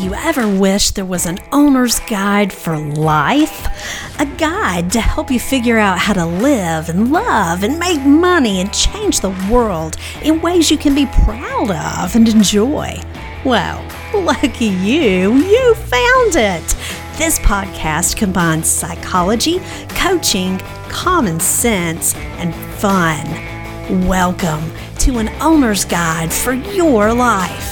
you ever wish there was an owner's guide for life? A guide to help you figure out how to live and love and make money and change the world in ways you can be proud of and enjoy. Well, lucky you, you found it. This podcast combines psychology, coaching, common sense, and fun. Welcome to an owner's guide for your life.